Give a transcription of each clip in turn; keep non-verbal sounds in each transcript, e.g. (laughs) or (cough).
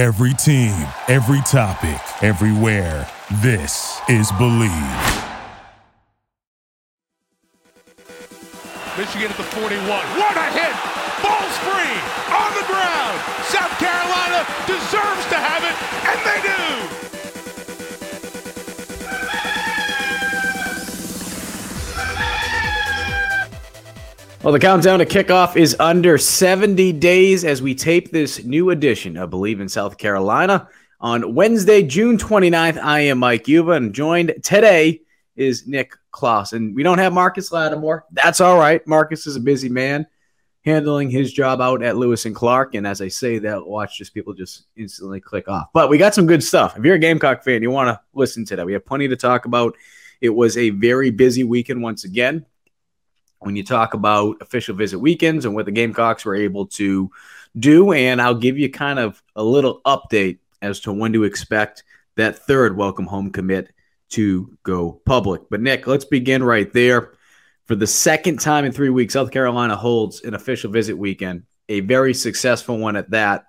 Every team, every topic, everywhere. This is Bleav. Michigan at the 41. What a hit! Ball's free on the ground. South Carolina deserves to have it, and they do. Well, the countdown to kickoff is under 70 days as we tape this new edition of Bleav in South Carolina on Wednesday, June 29th. I am Mike Uva, and joined today is Nick Kloss. And we don't have Marcus Lattimore. That's all right. Marcus is a busy man handling his job out at Lewis and Clark. And as I say that, watch just people just instantly click off. But we got some good stuff. If you're a Gamecock fan, you want to listen to that. We have plenty to talk about. It was a very busy weekend once again when you talk about official visit weekends and what the Gamecocks were able to do. And I'll give you kind of a little update as to when to expect that third welcome home commit to go public. But Nick, let's begin right there. For the second time in three weeks, South Carolina holds an official visit weekend, a very successful one at that.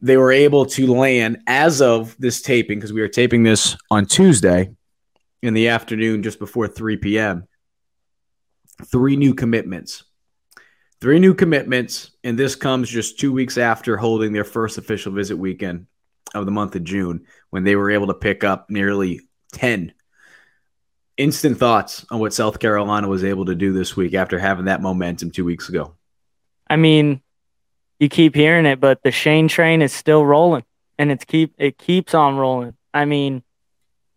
They were able to land as of this taping, because we are taping this on Tuesday in the afternoon, just before 3 p.m three new commitments. Three new commitments, and this comes just two weeks after holding their first official visit weekend of the month of June when they were able to pick up nearly 10. Instant thoughts on what South Carolina was able to do this week after having that momentum two weeks ago. I mean, you keep hearing it, but the Shane train is still rolling and it's keep it keeps on rolling. I mean,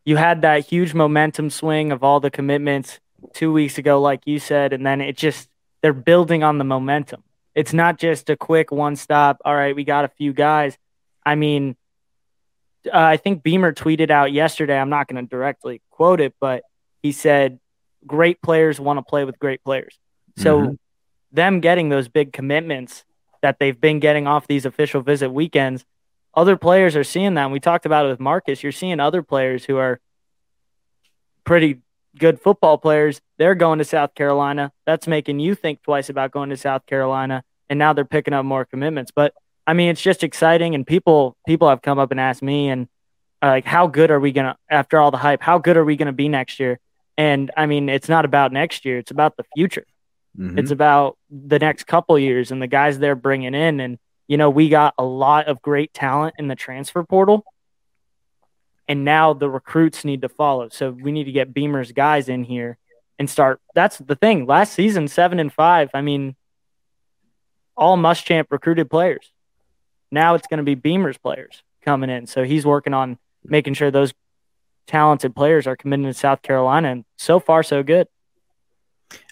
you had that huge momentum swing of all the commitments two weeks ago, like you said, and then it just they're building on the momentum. It's not just a quick one stop. All right, we got a few guys. I mean, uh, I think Beamer tweeted out yesterday. I'm not going to directly quote it, but he said, "Great players want to play with great players." So, mm-hmm. them getting those big commitments that they've been getting off these official visit weekends, other players are seeing that. And we talked about it with Marcus. You're seeing other players who are pretty good football players, they're going to South Carolina. That's making you think twice about going to South Carolina. And now they're picking up more commitments. But I mean, it's just exciting. And people people have come up and asked me, and uh, like, how good are we gonna after all the hype? How good are we gonna be next year? And I mean, it's not about next year; it's about the future. Mm-hmm. It's about the next couple years and the guys they're bringing in. And you know, we got a lot of great talent in the transfer portal and now the recruits need to follow. So we need to get Beamer's guys in here and start. That's the thing. Last season, seven and five. I mean, all Muschamp recruited players. Now it's going to be Beamer's players coming in. So he's working on making sure those talented players are committed to South Carolina. And so far, so good.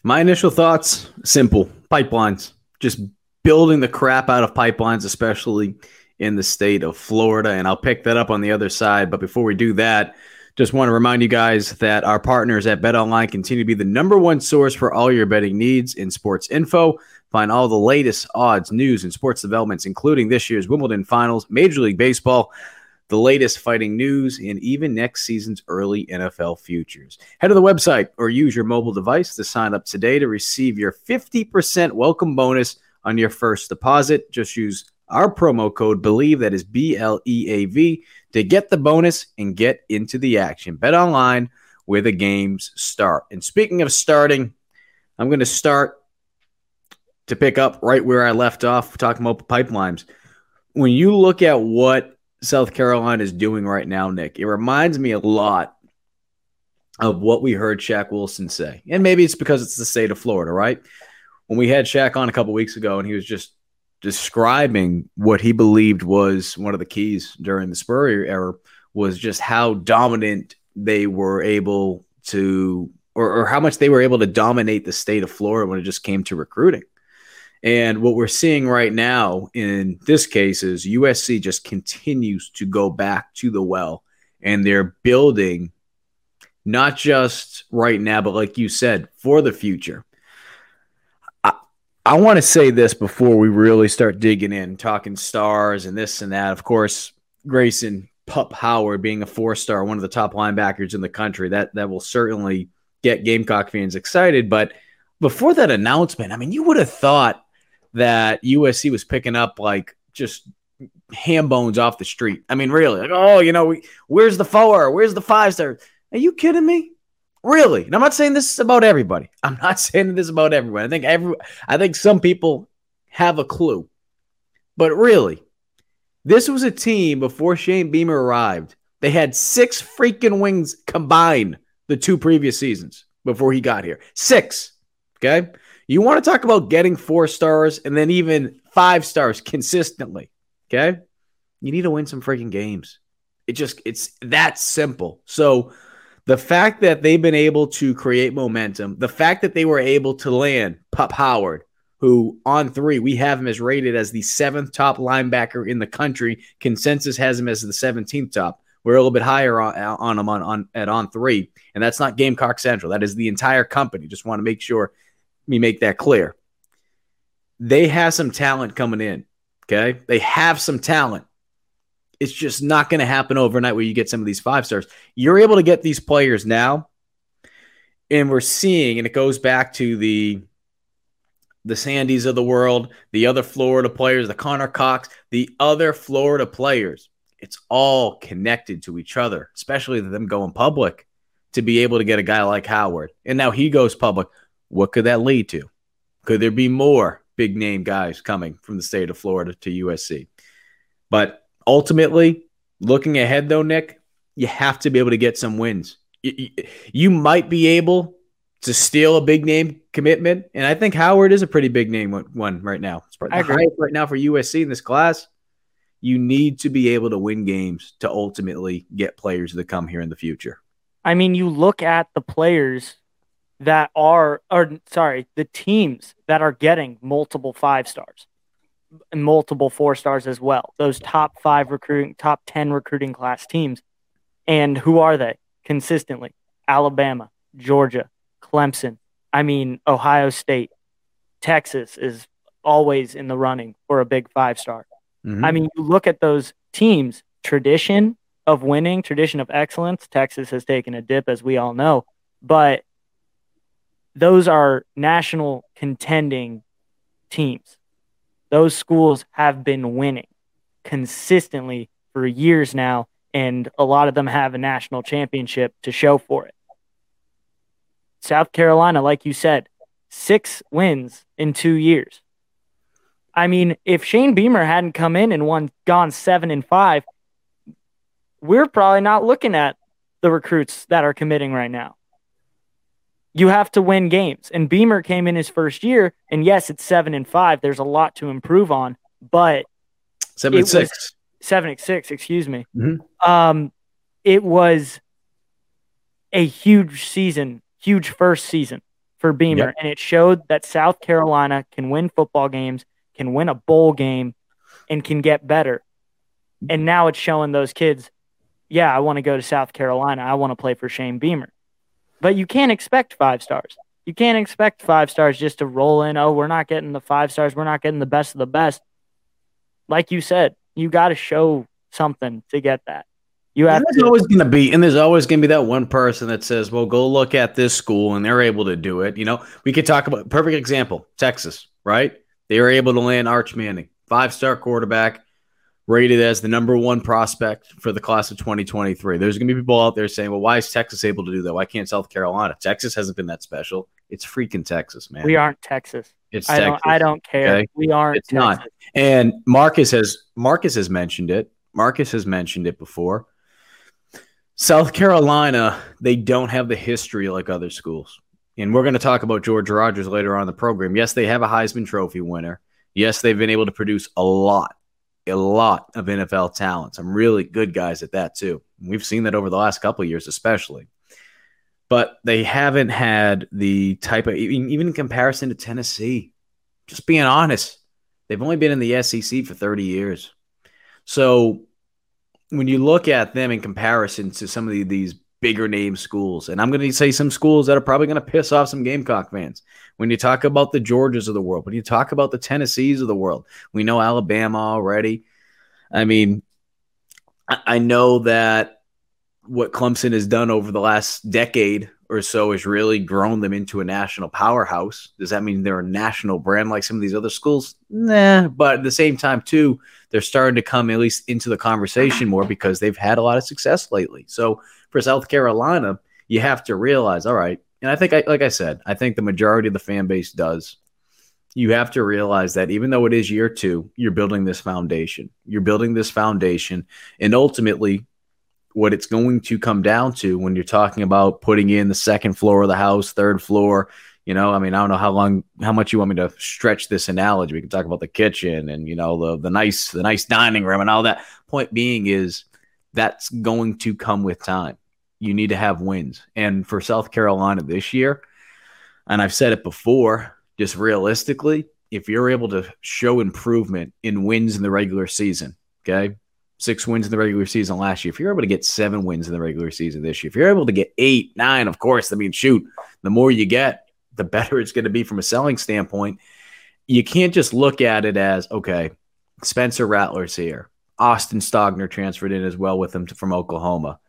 My initial thoughts simple pipelines, just building the crap out of pipelines, especially in the state of Florida. And I'll pick that up on the other side. But before we do that, just want to remind you guys that our partners at Bet Online continue to be the number one source for all your betting needs in sports info. Find all the latest odds, news, and sports developments, including this year's Wimbledon Finals, Major League Baseball, the latest fighting news, and even next season's early NFL futures. Head to the website or use your mobile device to sign up today to receive your 50% welcome bonus on your first deposit. Just use our promo code Bleav that is B L E A V to get the bonus and get into the action. Bet online where the games start. And speaking of starting, I'm going to start to pick up right where I left off talking about pipelines. When you look at what South Carolina is doing right now, Nick, it reminds me a lot of what we heard Shaq Wilson say. And maybe it's because it's the state of Florida, right? When we had Shaq on a couple weeks ago and he was just describing what he believed was one of the keys during the Spurrier era was just how dominant they were able to, or, or how much they were able to dominate the state of Florida when it just came to recruiting. And what we're seeing right now in this case is USC just continues to go back to the well and they're building not just right now, but like you said, for the future. I want to say this before we really start digging in, talking stars and this and that. Of course, Grayson Pup Howard being a four star, one of the top linebackers in the country, that that will certainly get Gamecock fans excited. But before that announcement, I mean, you would have thought that USC was picking up like just ham bones off the street. I mean, really, like, oh, you know, we, where's the four? Where's the five star? Are you kidding me? Really? And I'm not saying this is about everybody. (laughs) I'm not saying this about everyone. I think every I think some people have a clue. But really, this was a team before Shane Beamer arrived. They had six freaking wings combined the two previous seasons before he got here. Six. Okay. You want to talk about getting four stars and then even five stars (laughs) consistently. Okay. You need to win some freaking games. It just, it's that simple. So, the fact that they've been able to create momentum, the fact that they were able to land Pup Howard, who on three, we have him as rated as the seventh top linebacker in the country. Consensus has him as the 17th top. We're a little bit higher on, on him on, on at on three, and that's not Gamecock Central. That is the entire company. Just want to make sure me make that clear. They have some talent coming in. Okay, they have some talent. It's just not going to happen overnight where you get some of these five stars. You're able to get these players now, and we're seeing, and it goes back to the the Sandys of the world, the other Florida players, the Connor Cox, the other Florida players. It's all connected to each other, especially them going public to be able to get a guy like Howard. And now he goes public. What could that lead to? Could there be more big name guys coming from the state of Florida to USC? But ultimately, looking ahead though, Nick, you have to be able to get some wins. You, you, might be able to steal a big name commitment, and I think Howard is a pretty big name one right now. It's the right now for USC in this class. You need to be able to win games to ultimately get players to come here in the future. I mean, you look at the players that are, or sorry, the teams that are getting multiple five stars multiple four stars as well. Those top five recruiting, top 10 recruiting class teams. And who are they consistently? Alabama, Georgia, Clemson. I mean, Ohio State, Texas is always in the running for a big five star. Mm-hmm. I mean, you look at those teams, tradition of winning, tradition of excellence. Texas has taken a dip, as we all know, but those are national contending teams those schools have been winning consistently for years now, and a lot of them have a national championship to show for it. South Carolina, like you said, six wins in two years. I mean, if Shane Beamer hadn't come in and won, gone seven and five, we're probably not looking at the recruits that are committing right now you have to win games. And Beamer came in his first year, and yes, it's seven and five. There's a lot to improve on, but seven and six, seven and six. Excuse me. Mm-hmm. Um, it was a huge season, huge first season for Beamer, yep. and it showed that South Carolina can win football games, can win a bowl game, and can get better. And now it's showing those kids, yeah, I want to go to South Carolina. I want to play for Shane Beamer. But you can't expect five stars. You can't expect five stars just to roll in. Oh, we're not getting the five stars. We're not getting the best of the best. Like you said, you got to show something to get that. You have. there's to- always going to be, and there's always going to be that one person that says, "Well, go look at this school," and they're able to do it. You know, we could talk about perfect example, Texas, right? They were able to land Arch Manning, five star quarterback rated as the number one prospect for the class of 2023. There's going to be people out there saying, well, why is Texas able to do that? Why can't South Carolina? Texas hasn't been that special. It's freaking Texas, man. We aren't Texas. It's I Texas. Don't, I don't care. Okay? We aren't. It's Texas. not. And Marcus has Marcus has mentioned it. Marcus has mentioned it before. South Carolina, they don't have the history like other schools. And we're going to talk about George Rogers later on in the program. Yes, they have a Heisman Trophy winner. Yes, they've been able to produce a lot a lot of NFL talent, some really good guys at that too. We've seen that over the last couple years, especially. But they haven't had the type of even in comparison to Tennessee. Just being honest, they've only been in the SEC for 30 years. So when you look at them in comparison to some of the, these bigger name schools, and I'm going to say some schools that are probably going to piss off some Gamecock fans. When you talk about the Georgias of the world, when you talk about the Tennessees of the world, we know Alabama already. I mean, I know that what Clemson has done over the last decade or so has really grown them into a national powerhouse. Does that mean they're a national brand like some of these other schools? Nah, but at the same time, too, they're starting to come at least into the conversation more because they've had a lot of success lately. So for South Carolina, you have to realize, all right, and I think, I, like I said, I think the majority of the fan base does. You have to realize that even though it is year two, you're building this foundation. You're building this foundation, and ultimately, what it's going to come down to when you're talking about putting in the second floor of the house, third floor, you know, I mean, I don't know how long, how much you want me to stretch this analogy. We can talk about the kitchen and you know the the nice the nice dining room and all that. Point being is that's going to come with time. You need to have wins, and for South Carolina this year, and I've said it before, just realistically, if you're able to show improvement in wins in the regular season, okay, six wins in the regular season last year, if you're able to get seven wins in the regular season this year, if you're able to get eight, nine, of course, I mean, shoot, the more you get, the better (laughs) it's going to be from a selling standpoint. You can't just look at it as, okay, Spencer Rattler's here. Austin Stogner transferred in as well with him to, from Oklahoma,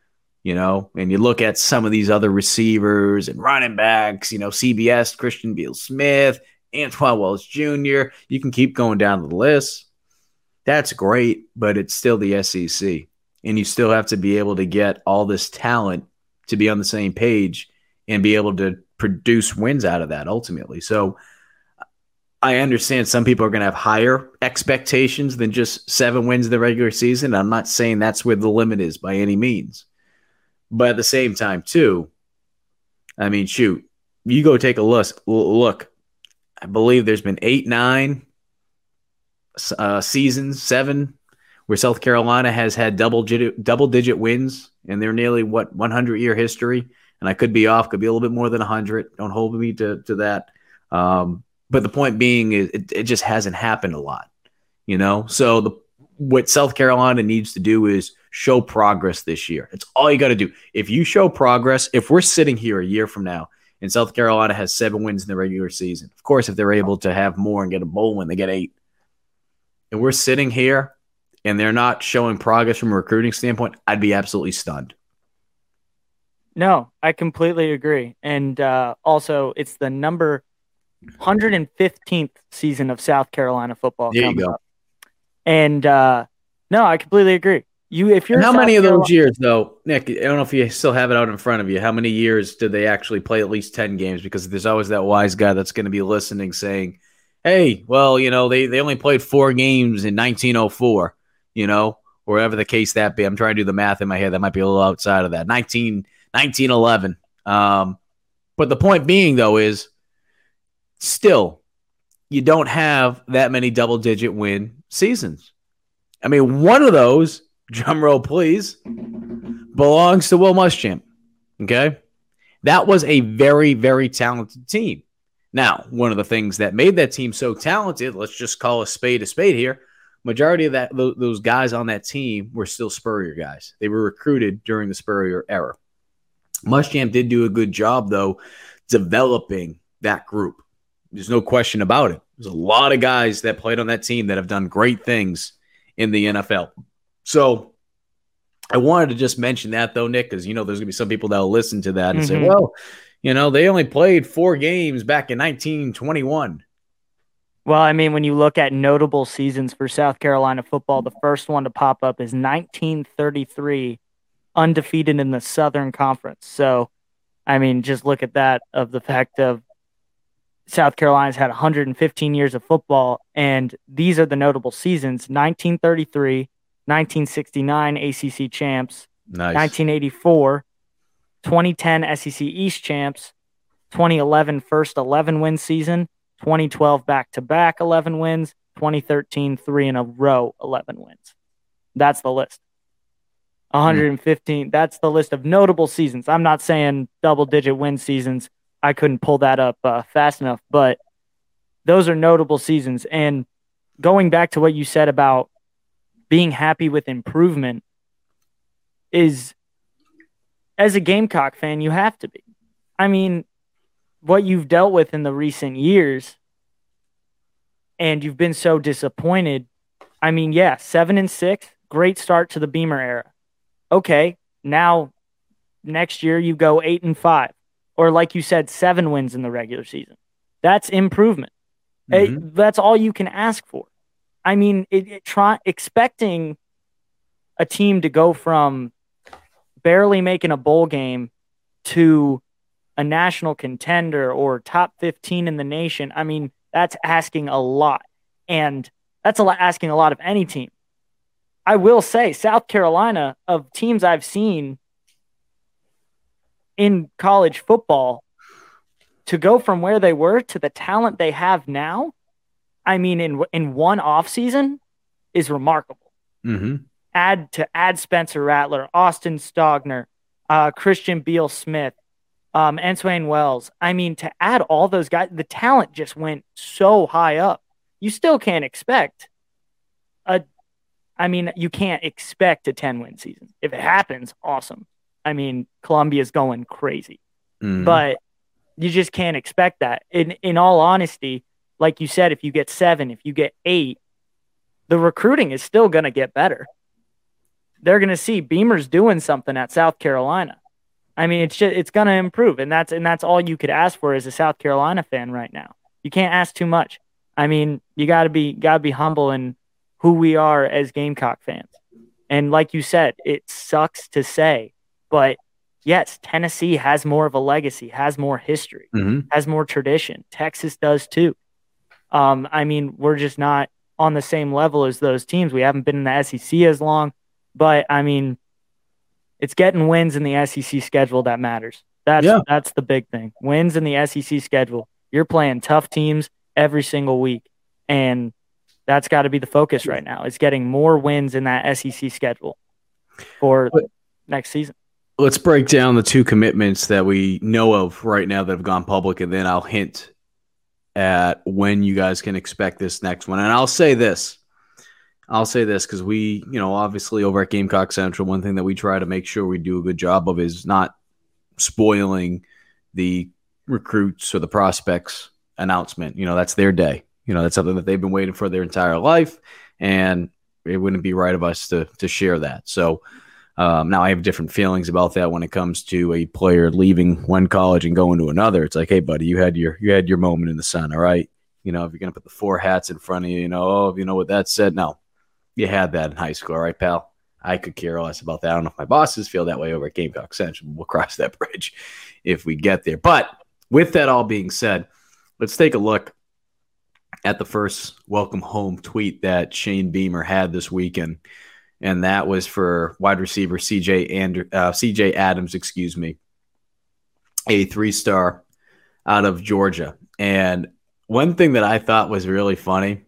you know, and you look at some of these other receivers and running backs, you know, CBS, Christian Beal Smith, Antwane Wells Jr. You can keep going down the list that's great, but it's still the SEC. And you still have to be able to get all this talent to be on the same page and be able to produce wins out of that ultimately. So I understand some people are going to have higher expectations than just seven wins in the regular season. I'm not saying that's where the limit is by any means. But at the same time, too, I mean, shoot, you go take a look. Look, I believe there's been eight, nine, uh, seasons, seven, where South Carolina has had double digit, double digit wins in their nearly what 100 year history. And I could be off, could be a little bit more than 100. Don't hold me to, to that. Um, but the point being is it, it just hasn't happened a lot, you know? So the what South Carolina needs to do is show progress this year. It's all you got to do. If you show progress, if we're sitting here a year from now and South Carolina has seven wins in the regular season, of course, if they're able to have more and get a bowl win, they get eight and we're sitting here and they're not showing progress from a recruiting standpoint, I'd be absolutely stunned. No, I completely agree. And uh, also, it's the number 115th season of South Carolina football. There you go. Up. And uh, no, I completely agree. You, if you're and how South many of Carolina- those years though, Nick? I don't know if you still have it out in front of you. How many years did they actually play at least ten games? Because there's always that wise guy that's going to be listening, saying, hey, well, you know, they, they only played four games in 1904, you know, wherever the case that be. I'm trying to do the math in my head. That might be a little outside of that. 19, 1911. Um, but the point being, though, is still, you don't have that many double digit win seasons. I mean, one of those, (laughs) drum roll please, belongs to Will Muschamp. Okay. That was a very, very talented team. Now, one of the things that made that team so talented, let's just call a spade a spade here. Majority of that those guys on that team were still Spurrier guys. They were recruited during the Spurrier era. Muschamp did do a good job though developing that group. There's no question about it. There's a lot of guys that played on that team that have done great things in the NFL. So I wanted to just mention that though, Nick, because you know there's gonna be some people that will listen to that and say, Mhm. well, you know, they only played four games back in 1921. Well, I mean, when you look at notable seasons for South Carolina football, the first one to pop up is 1933, undefeated in the Southern Conference. So, I mean, just look at that of the fact of South Carolina's had 115 years of football, and these are the notable seasons 1933, 1969 ACC champs, Nice. 1984, 2010 SEC East champs, 2011 first 11 win season, 2012 back to back 11 wins, 2013 three in a row 11 wins. That's the list. 115. That's the list of notable seasons. I'm not saying double digit win seasons. I couldn't pull that up uh, fast enough, but those are notable seasons. And going back to what you said about being happy with improvement is as a Gamecock fan, you have to be. I mean, what you've dealt with in the recent years and you've been so disappointed. I mean, yeah, seven and six, great start to the Beamer era. Okay, now next year you go eight and five, or like you said, seven wins in the regular season. That's improvement. Mhm. It- that's all you can ask for. I mean, it, it try expecting a team to go from barely making a bowl game to a national contender or top 15 in the nation. I mean, that's asking a lot. And that's a lot asking a lot of any team. I will say South Carolina of teams I've seen in college football to go from where they were to the talent they have now, I mean in in one offseason is remarkable. Mhm. Add to add Spencer Rattler, Austin Stogner, uh, Christian Beal Smith, um, Antwane Wells. I mean, to add all those guys, the talent just went so high up. You still can't expect a I mean, you can't expect a 10 win season. If it happens, awesome. I mean, Columbia's going crazy Mhm. but you just can't expect that. In in all honesty, like you said, if you get seven, if you get eight, the recruiting is still going to get better. They're going to see Beamer's doing something at South Carolina. I mean, it's just, it's going to improve, and that's and that's all you could ask for as a South Carolina fan right now. You can't ask too much. I mean, you got to be got to be humble in who we are as Gamecock fans. And like you said, it sucks to say, but yes, Tennessee has more of a legacy, has more history, Mhm. has more tradition. Texas does too. Um, I mean, we're just not on the same level as those teams. We haven't been in the SEC as long, but I mean, it's getting wins in the SEC schedule that matters. That's Yeah. that's the big thing. Wins in the SEC schedule. You're playing tough teams every single week, and that's got to be the focus right now. Is getting more wins in that SEC schedule for But- next season. Let's break down the two commitments that we know of right now that have gone public, and then I'll hint at when you guys can expect this next one. And I'll say this. I'll say this because we, you know, obviously over at Gamecock Central, one thing that we try to make sure we do a good job of is not spoiling the recruits or the prospects announcement. You know, that's their day. You know, that's something that they've been waiting for their entire life, and it wouldn't be right of us to to share that. So um, now I have different feelings about that when it comes to a player leaving one college and going to another. It's like, hey, buddy, you had your you had your moment in the sun, all right. You know, if you're gonna put the four hats in front of you, you know, oh, you know what that said. No, you had that in high school, all right, pal. I could care less about that. I don't know if my bosses feel that way over at Gamecock Central. We'll cross that (laughs) bridge if we get there. But with that all being said, let's take a look at the first welcome home tweet that Shane Beamer had this weekend and that was for wide receiver CJ Andrew, uh, CJ Adams, excuse me, a three star out of Georgia. And one thing that I thought was really funny,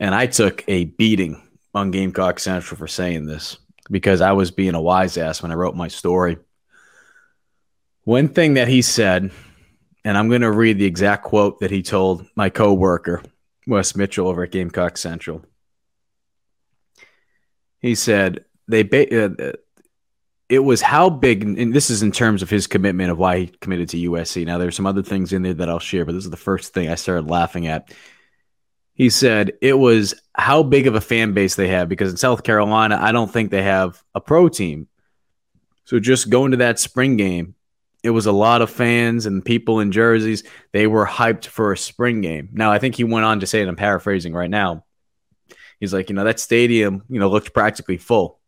and I took a beating on Gamecock Central for saying this because I was being a wise ass when I wrote my story. One thing that he said, and I'm going to read the exact quote that he told my coworker Wes Mitchell over at Gamecock Central. He said they ba- uh, it was how big, and this is in terms of his commitment of why he committed to USC. Now there's some other things in there that I'll share, but this is the first thing I started laughing at. He said it was how big of a fan base they have because in South Carolina, I don't think they have a pro team. So just going to that spring game, it was a lot of fans and people in jerseys. They were hyped for a spring game. Now I think he went on to say, and I'm paraphrasing right now. He's like, you know, that stadium, you know, looked practically full.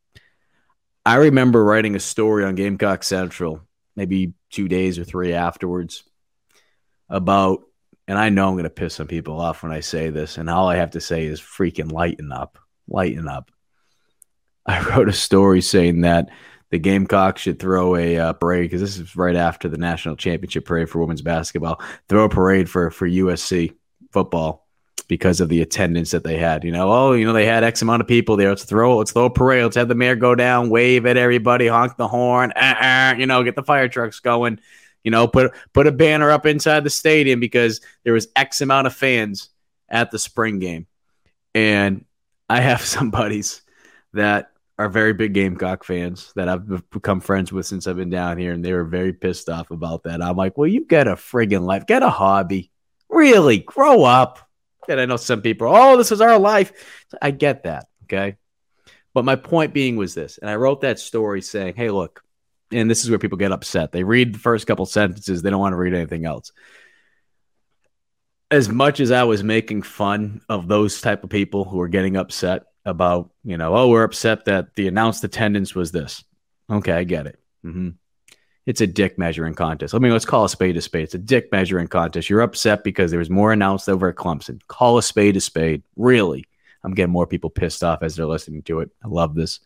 I remember writing a story on Gamecock Central, maybe two days or three afterwards, about, and I know I'm going to piss some people off when I say this, and all I have to say is freaking lighten up, lighten up. I (laughs) wrote a story saying that the Gamecocks should throw a uh, parade because this is right after the national championship parade for women's basketball. Throw a parade for for USC football because of the attendance that they had. You know, oh, you know, they had X amount of people there. Let's throw, let's throw a parade. Let's have the mayor go down, wave at everybody, honk the horn, uh-uh, you know, get the fire trucks going. You know, put put a banner up inside the stadium because there was X amount of fans at the spring game, and I have (laughs) some buddies that are very big Gamecock fans that I've become friends with since I've been down here, and they were very pissed off about that. I'm like, well, you get a friggin' life, get a hobby, really grow up. And I know some people, oh, this is our life. I get that. Okay. But my point being was this, and I wrote that story saying, hey, look, and this is where people get upset. They read the first couple sentences, they don't want to read anything else. As much as I was making fun of those type of people who are getting upset about, you know, oh, we're upset that the announced attendance was this. Okay, I get it. Mm-hmm. It's a dick measuring contest. I mean, let's call a spade a spade. It's a dick measuring contest. You're upset because there was more announced over at Clemson. Call a spade a spade. Really? I'm getting more people pissed off as they're listening to it. I love this.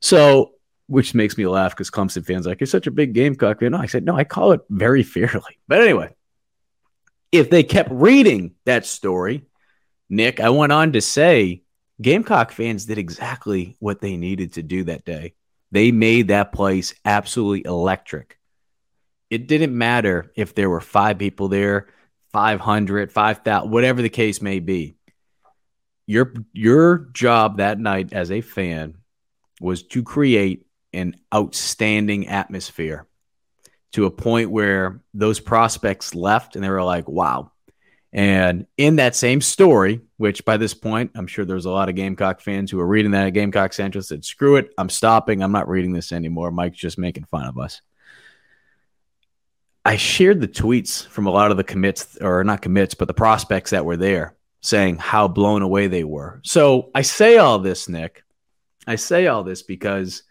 So, which makes me laugh because Clemson fans like, you're such a big Gamecock fan. No, I said, no, I call it very (laughs) fairly. But anyway, if they kept reading that story, Nick, I went on to say Gamecock fans did exactly what they needed to do that day. They made that place absolutely electric. It didn't matter if there were five people there, 500, 5,000, whatever the case may be. Your your job that night as a fan was to create an outstanding atmosphere to a point where those prospects left and they were like, wow. And in that same story, which by this point, I'm sure there's a lot of Gamecock fans who are reading that at Gamecock Central said, screw it, I'm stopping. I'm not reading this anymore. Mike's just making fun of us. I shared the tweets from a lot of the commits, or not commits, but the prospects that were there saying how blown away they were. So I say all this, Nick. I say all this because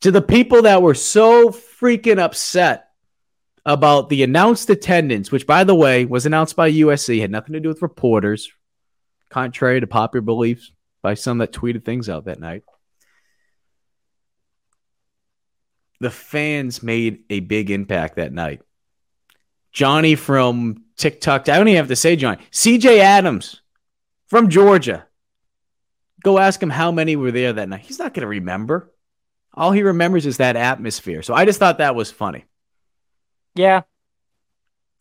to the people that were so freaking upset about the announced attendance, which by the way was announced by USC, had nothing to do with reporters, contrary to popular beliefs by some that tweeted things out that night. The fans made a big impact that night. Johnny from TikTok, I don't even have to say Johnny, CJ Adams from Georgia. Go ask him how many were there that night. He's not going to remember. All he remembers is that atmosphere. So I just thought that was funny. Yeah.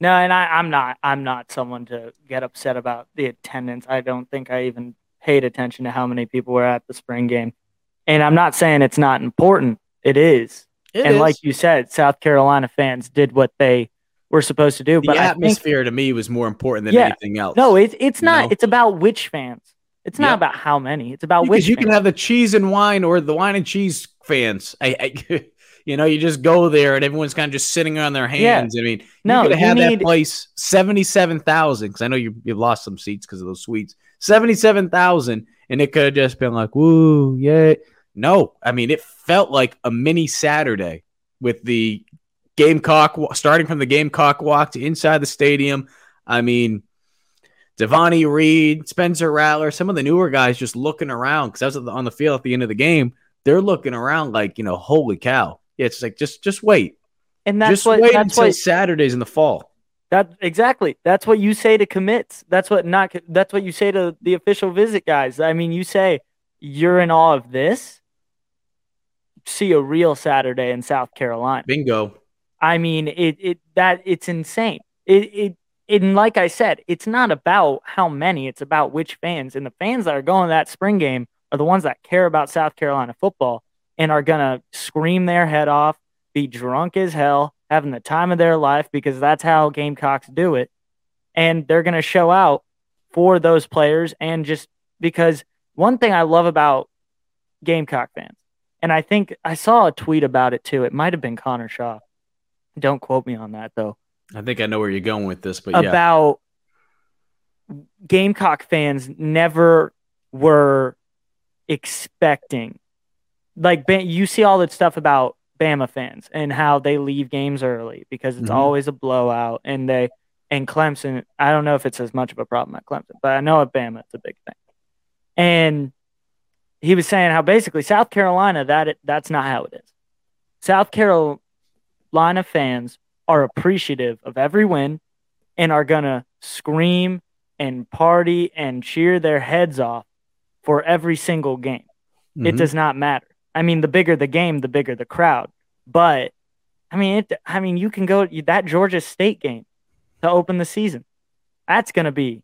No, and I, I'm not. I'm not someone to get upset about the attendance. I don't think I even paid attention to how many people were at the spring game. And I'm not saying it's not important. It is. It and is. like you said, South Carolina fans did what they were supposed to do. the but I think, atmosphere to me was more important than Yeah. anything else. no, it's it's not. know? It's about which fans. It's not Yep. about how many. It's about because which. you can have the cheese and wine or the wine and cheese fans. I, I (laughs) you know, you just go there and everyone's kind of just sitting on their hands. Yeah. I mean, No, you could you have need- that place seventy-seven thousand because I know you you've lost some seats because of those suites. Seventy-seven thousand, and it could have just been like, "Woo, yeah." No, I mean, it felt like a mini Saturday with the Gamecock starting from the Gamecock walk to inside the stadium. I mean, Devontae Reed, Spencer Rattler, some of the newer guys just looking around because I was on the field at the end of the game. They're looking around like, you know, holy cow. Yeah, it's like just just wait. and that's just what wait that's until what Saturdays in the fall. That exactly. That's what you say to commits. That's what not. That's what you say to the official visit guys. I mean, you say you're in awe of this. See a real Saturday in South Carolina. Bingo. I mean, it it that it's insane. It it and like I said, it's not about how many. It's about which fans. And the fans that are going to that spring game are the ones that care about South Carolina football and are gonna scream their head off, be drunk as hell, having the time of their life because that's how Gamecocks do it. And they're gonna show out for those players and just because one thing I love about Gamecock fans, and I think I saw a tweet about it too. It might have been Connor Shaw. Don't quote me on that though. I think I know where you're going with this, but yeah. About Gamecock fans never were expecting like you see all that stuff about Bama fans and how they leave games early because it's Mhm. always a blowout and they and Clemson I don't know if it's as much of a problem at Clemson but I know at Bama it's a big thing and he was saying how basically South Carolina that it, that's not how it is South Carolina fans are appreciative of every win and are gonna scream and party and cheer their heads off for every single game it Mhm. does not matter. I mean, the bigger the game, the bigger the crowd. But I mean, it. I mean, you can go that Georgia State game to open the season. That's going to be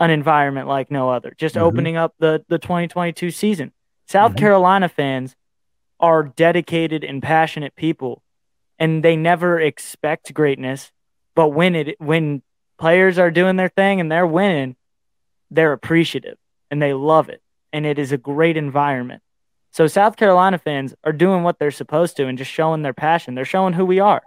an environment like no other. Just Mhm. opening up the the 2022 season. South Mhm. Carolina fans are dedicated and passionate people, and they never expect greatness. But when it when players are doing their thing and they're winning, they're appreciative and they love it, and it is a great environment. So South Carolina fans are doing what they're supposed to and just showing their passion. They're showing who we are,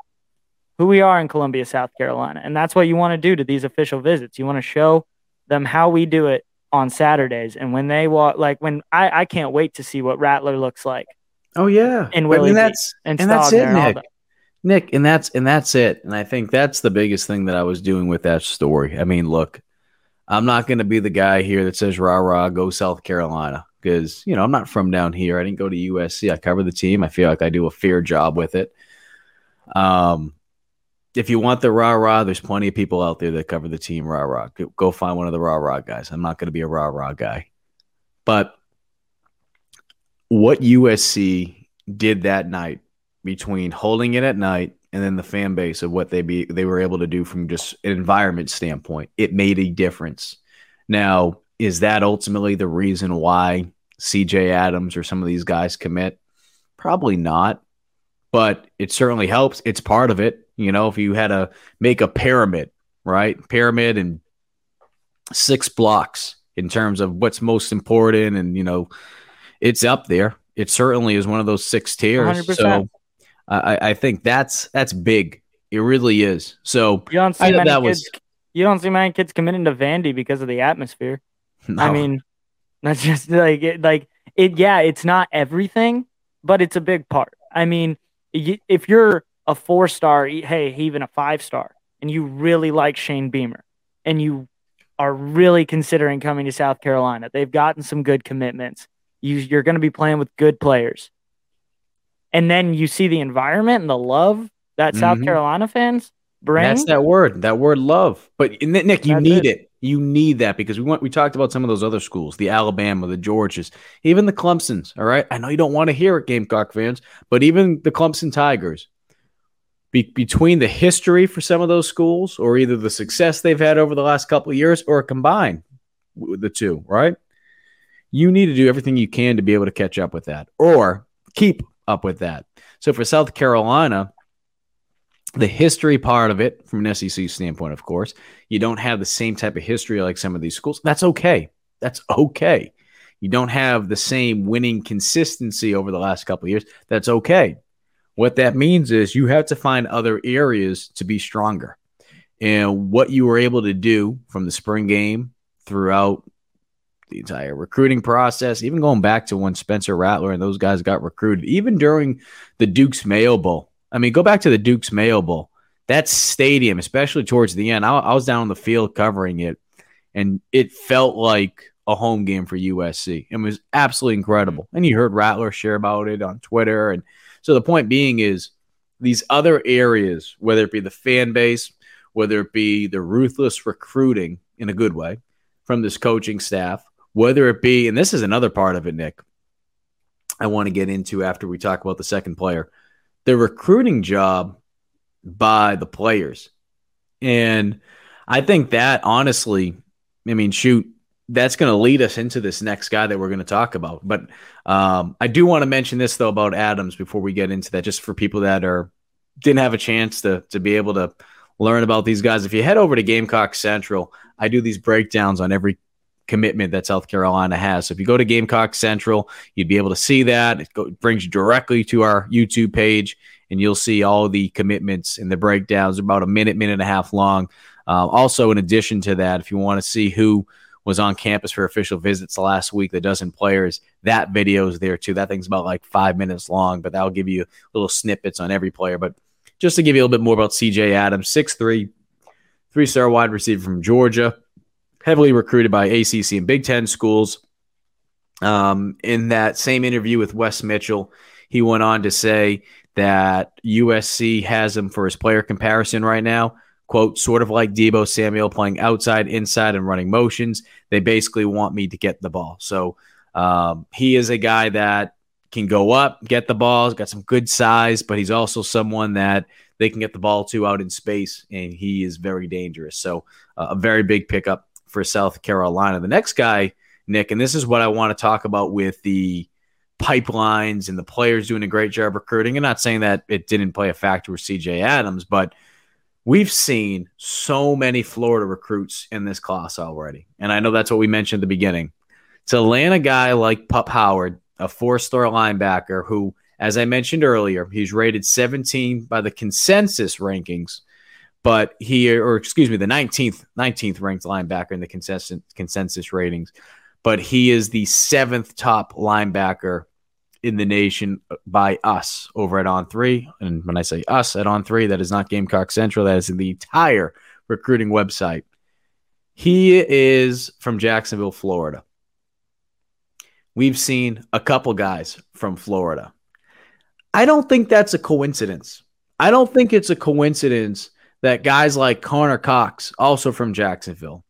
who we are in Columbia, South Carolina. And that's what you want to do to these official visits. You want to show them how we do it on Saturdays. And when they walk, like when I, I can't wait to see what Rattler looks like. Oh yeah, and Willie and that's and, and that's it, Stogner and all Nick. Nick, and that's and that's it. And I think that's the biggest thing that I was doing with that story. I mean, look, I'm not going to be the guy here that says rah rah go South Carolina because you know I'm not from down here. I didn't go to USC. I cover the team. I feel like I do a fair job with it. Um, if you want the rah rah, there's plenty of people out there that cover the team rah rah. Go, find one of the rah rah guys. I'm not going to be a rah rah guy, but what USC did that night between holding it at night and then the fan base of what they be they were able to do from just an environment standpoint, it made a difference. Now, is that ultimately the reason why CJ Adams or some of these guys commit? Probably not, but it certainly helps. It's part of it. You know, if you had to make a pyramid, right? Pyramid and six blocks in terms of what's most important, and you know, it's up there. It certainly is one of those six tiers. 100%. So I, I think that's that's big. It really is. So You don't see I many that kids. was- You don't see many kids committing to Vandy because of the atmosphere. (laughs) I mean, that's just like it, like it. Yeah, it's not everything, but it's a big part. I mean, y- if you're a four star, hey, even a five star, and you really like Shane Beamer, and you are really considering coming to South Carolina, they've gotten some good commitments. You, you're going to be playing with good players, and then you see the environment and the love that South Mhm. Carolina fans bring. That's that word, that word love. But Nick, you That's need it. it. You need that because we went we talked about some of those other schools, the Alabama, the Georges, even the Clemsons. All right. I know you don't want to hear it, Gamecock fans, but even the Clemson Tigers. Be- between the history for some of those schools, or either the success they've had over the last couple of years, or combine the two, right? You need to do everything you can to be able to catch up with that or keep up with that. So for South Carolina, the history part of it from an SEC standpoint, of course, you don't have the same type of history like some of these schools. That's okay. That's okay. You don't have the same winning consistency over the last couple years. That's okay. What that means is you have to find other areas to be stronger. And what you were able to do from the spring game throughout the entire recruiting process, even going back to when Spencer Rattler and those guys got recruited, even during the Duke's Mayo Bowl. I mean, go back to the Duke's Mayo Bowl. That stadium, especially towards the end, I, I was down on the field covering it, and it felt like a home game for USC. It was absolutely incredible. And you heard Rattler share about it on Twitter. And so the point being is these other areas, whether it be the fan base, whether it be the ruthless recruiting in a good way from this coaching staff, whether it be, and this is another part of it, Nick, I want to get into after we talk about the second player, the recruiting job by the players. And I think that honestly, I mean, shoot, that's going to lead us into this next guy that we're going to talk about. But um, I do want to mention this though about Adams before we get into that, just for people that are didn't have a chance to to be able to learn about these guys. If you head over to Gamecock Central, I do these breakdowns on every commitment that South Carolina has. So if you go to Gamecock Central, you'd be able to see that. It, go, brings you directly to our YouTube page, and you'll see all the commitments and the breakdowns. About a minute, minute and a half long. Uh, also, in addition to that, if you want to see who was on campus for official visits last week, the dozen players, that video is there too. That thing's about like five minutes long, but that'll give you little snippets on every player. But just to give you a little bit more about CJ Adams, 6'3, three star wide receiver from Georgia, heavily recruited by ACC and Big Ten schools. Um, in that same interview with Wes Mitchell, he went on to say that USC has him for his player comparison right now. Quote, sort of like Deebo Samuel playing outside, inside, and running motions. They basically want me to get the ball. So um, he is a guy that can go up, get the ball, got some good size, but he's also someone that they can get the ball to out in space, and he is very dangerous. So uh, a very big pickup for South Carolina. The next guy, Nick, and this is what I want to talk about with the pipelines and the players doing a great job recruiting. I'm not saying that it didn't play a factor with CJ Adams, but we've seen so many Florida recruits in this class already. And I know that's what we mentioned at the beginning. To land a guy like Pup Howard a four-star linebacker who, as I mentioned earlier, he's rated 17 by the consensus rankings, but he, or excuse me, the 19th 19th ranked linebacker in the consensus consensus ratings, but he is the seventh top linebacker in the nation by us over at On Three. And when I say us at On Three, that is not Gamecock Central. That is the entire recruiting website. He is from Jacksonville, Florida. We've seen a couple guys from Florida. I don't think that's a coincidence. I don't think it's a coincidence that guys like Connor Cox, also from Jacksonville,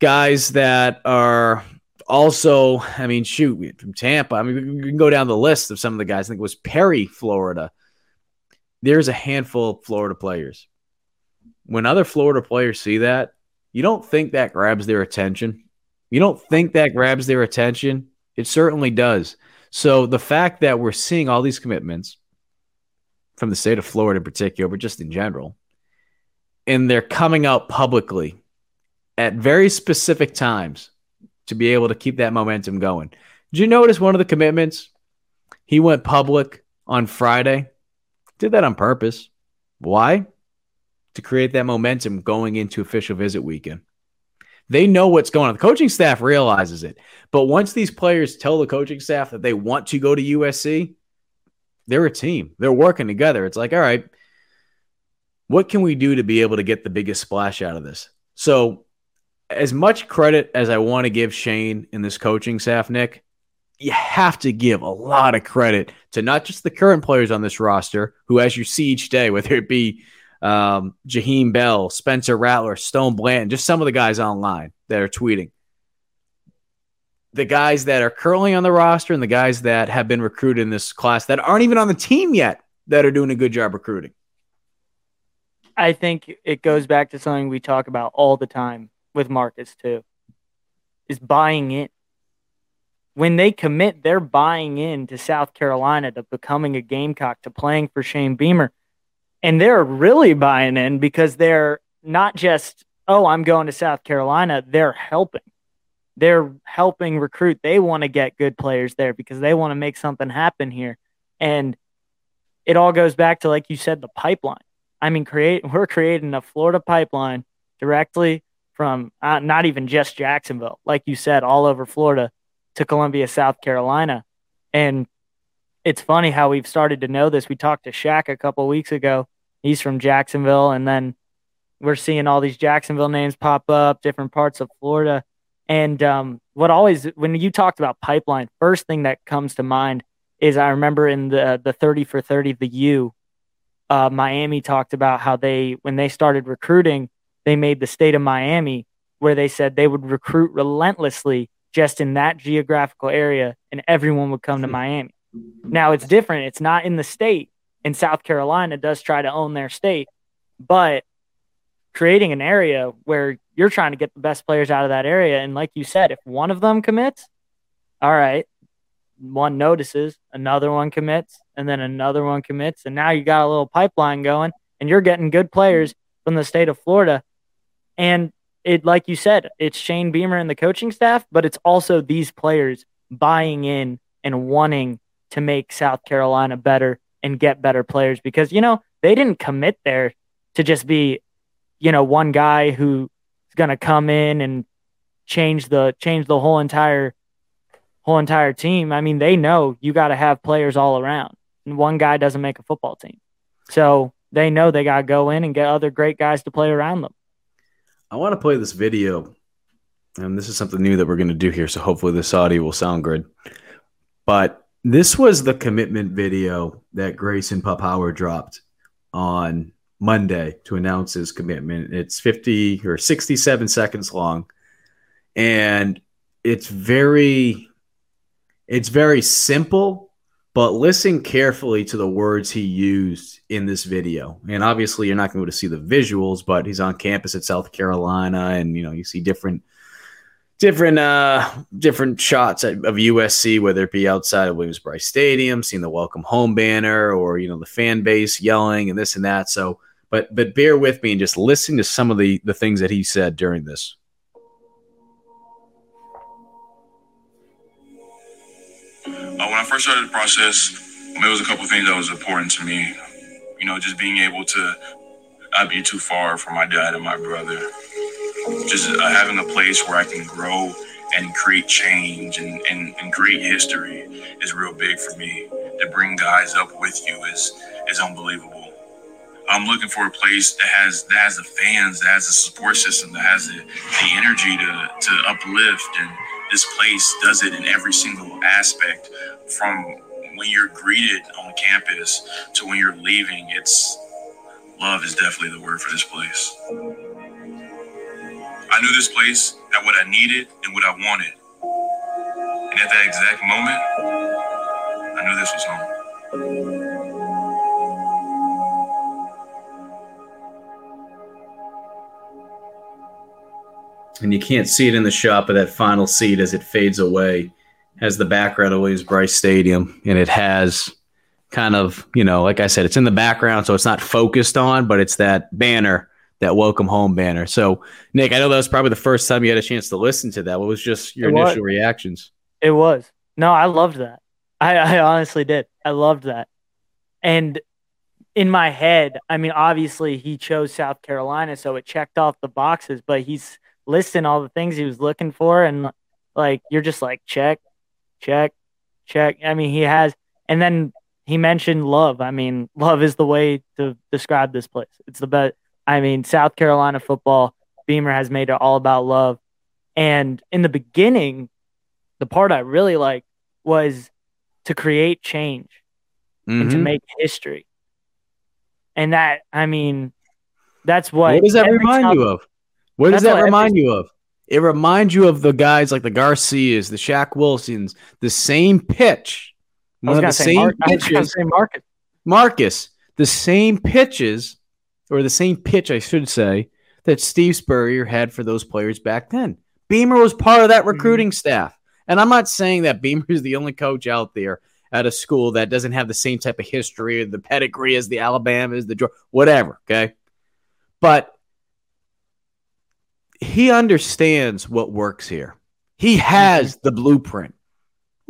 guys that are also, I mean, shoot, from Tampa. I mean, we can go down the list of some of the guys. I think it was Perry, Florida. There's a handful of Florida players. When other Florida players see that, you don't think that grabs their attention. You don't think that grabs their attention. It certainly does. So the fact that we're seeing all these commitments from the state of Florida in particular, but just in general, and they're coming out publicly at very specific times to be able to keep that momentum going. Did you notice one of the commitments? He went public on Friday. Did that on purpose. Why? To create that momentum going into official visit weekend. They know what's going on. The coaching staff realizes it. But once these players tell the coaching staff that they want to go to USC, they're a team. They're working together. It's like, all right, what can we do to be able to get the biggest splash out of this? So as much credit as I want to give Shane in this coaching staff, Nick, you have to give a lot of credit to not just the current players on this roster, who, as you see each day, whether it be um, Jaheim Bell, Spencer Rattler, Stone Blanton, just some of the guys online that are tweeting. The guys that are currently on the roster and the guys that have been recruited in this class that aren't even on the team yet that are doing a good job recruiting. I think it goes back to something we talk about all the time with Marcus too, is buying in. When they commit, they're buying in to South Carolina, to becoming a Gamecock, to playing for Shane Beamer. And they're really buying in because they're not just, oh, I'm going to South Carolina. They're helping. They're helping recruit. They want to get good players there because they want to make something happen here. And it all goes back to, like you said, the pipeline. I mean, create (laughs) we're creating a Florida pipeline directly from uh, not even just Jacksonville, like you said, all over Florida to Columbia, South Carolina. And it's funny how we've started to know this. We talked to Shaq a couple weeks ago. He's from Jacksonville, and then we're seeing all these Jacksonville names pop up, different parts of Florida. And um, what always, when you talked about pipeline, first thing that comes to mind is I remember in the the thirty for thirty, the U, uh, Miami talked about how they when they started recruiting, they made the state of Miami, where they said they would recruit relentlessly just in that geographical area and everyone would come to. Miami. Now it's different. It's not in the state. And South Carolina does try to own their state, but creating an area where you're trying to get the best players out of that area. And like you said, if one of them commits, all right, one notices, another one commits, and then another one commits. And now you got a little pipeline going and you're getting good players from the state of Florida and it, like you said, it's Shane Beamer and the coaching staff, but it's also these players buying in and wanting to make South Carolina better and get better players because, you know, they didn't commit there to just be, you know, one guy who's going to come in and change the change the whole entire whole entire team. I mean, they know you got to have players all around. And one guy doesn't make a football team. So, they know they got to go in and get other great guys to play around them. I want to play this video, and this is something new that we're going to do here. So hopefully this audio will sound good. But this was the commitment video that Grayson Howard dropped on Monday to announce his commitment. It's 50 or 67 seconds long. And it's very it's very simple but listen carefully to the words he used in this video. And obviously, you're not going to see the visuals, but he's on campus at South Carolina, and you know you see different, different, uh, different shots of USC, whether it be outside of Williams-Brice Stadium, seeing the welcome home banner, or you know the fan base yelling and this and that. So, but but bear with me and just listen to some of the the things that he said during this. When I first started the process, um, there was a couple things that was important to me. You know, just being able to not be too far from my dad and my brother. Just uh, having a place where I can grow and create change and, and, and create history is real big for me. To bring guys up with you is is unbelievable. I'm looking for a place that has that has the fans, that has the support system, that has the, the energy to to uplift. And this place does it in every single aspect, from when you're greeted on campus to when you're leaving. It's love is definitely the word for this place. I knew this place had what I needed and what I wanted. And at that exact moment, I knew this was home. And you can't see it in the shot, but that final seat as it fades away has the background Williams-Brice Stadium, and it has kind of, you know, like I said, it's in the background, so it's not focused on, but it's that banner, that welcome home banner. So, Nick, I know that was probably the first time you had a chance to listen to that. What was just your It was. initial reactions? It was. No, I loved that. I, I honestly did. I loved that. And in my head, I mean, obviously he chose South Carolina, so it checked off the boxes, but he's listing all the things he was looking for. And like, you're just like, check, check, check. I mean, he has, and then he mentioned love. I mean, (laughs) love is the way to describe this place. It's the best. I mean, South Carolina football, Beamer has made it all about love. And in the beginning, the part I really liked was to create change and to Mhm. make history. And that, I mean, that's what. What does that remind you of? What does That's that every- remind you of? It reminds you of the guys like the Garcias, the Shaq Wilsons, the same pitch. One of the same Mar- I was gonna pitches. Marcus. Marcus, the same pitches, or the same pitch, I should say, that Steve Spurrier had for those players back then. Beamer was part of that Mm-hmm. recruiting staff. And I'm not saying that Beamer is the only coach out there at a school that doesn't have the same type of history or the pedigree as the Alabamas, the whatever. Okay. But he understands what works here. He has the blueprint.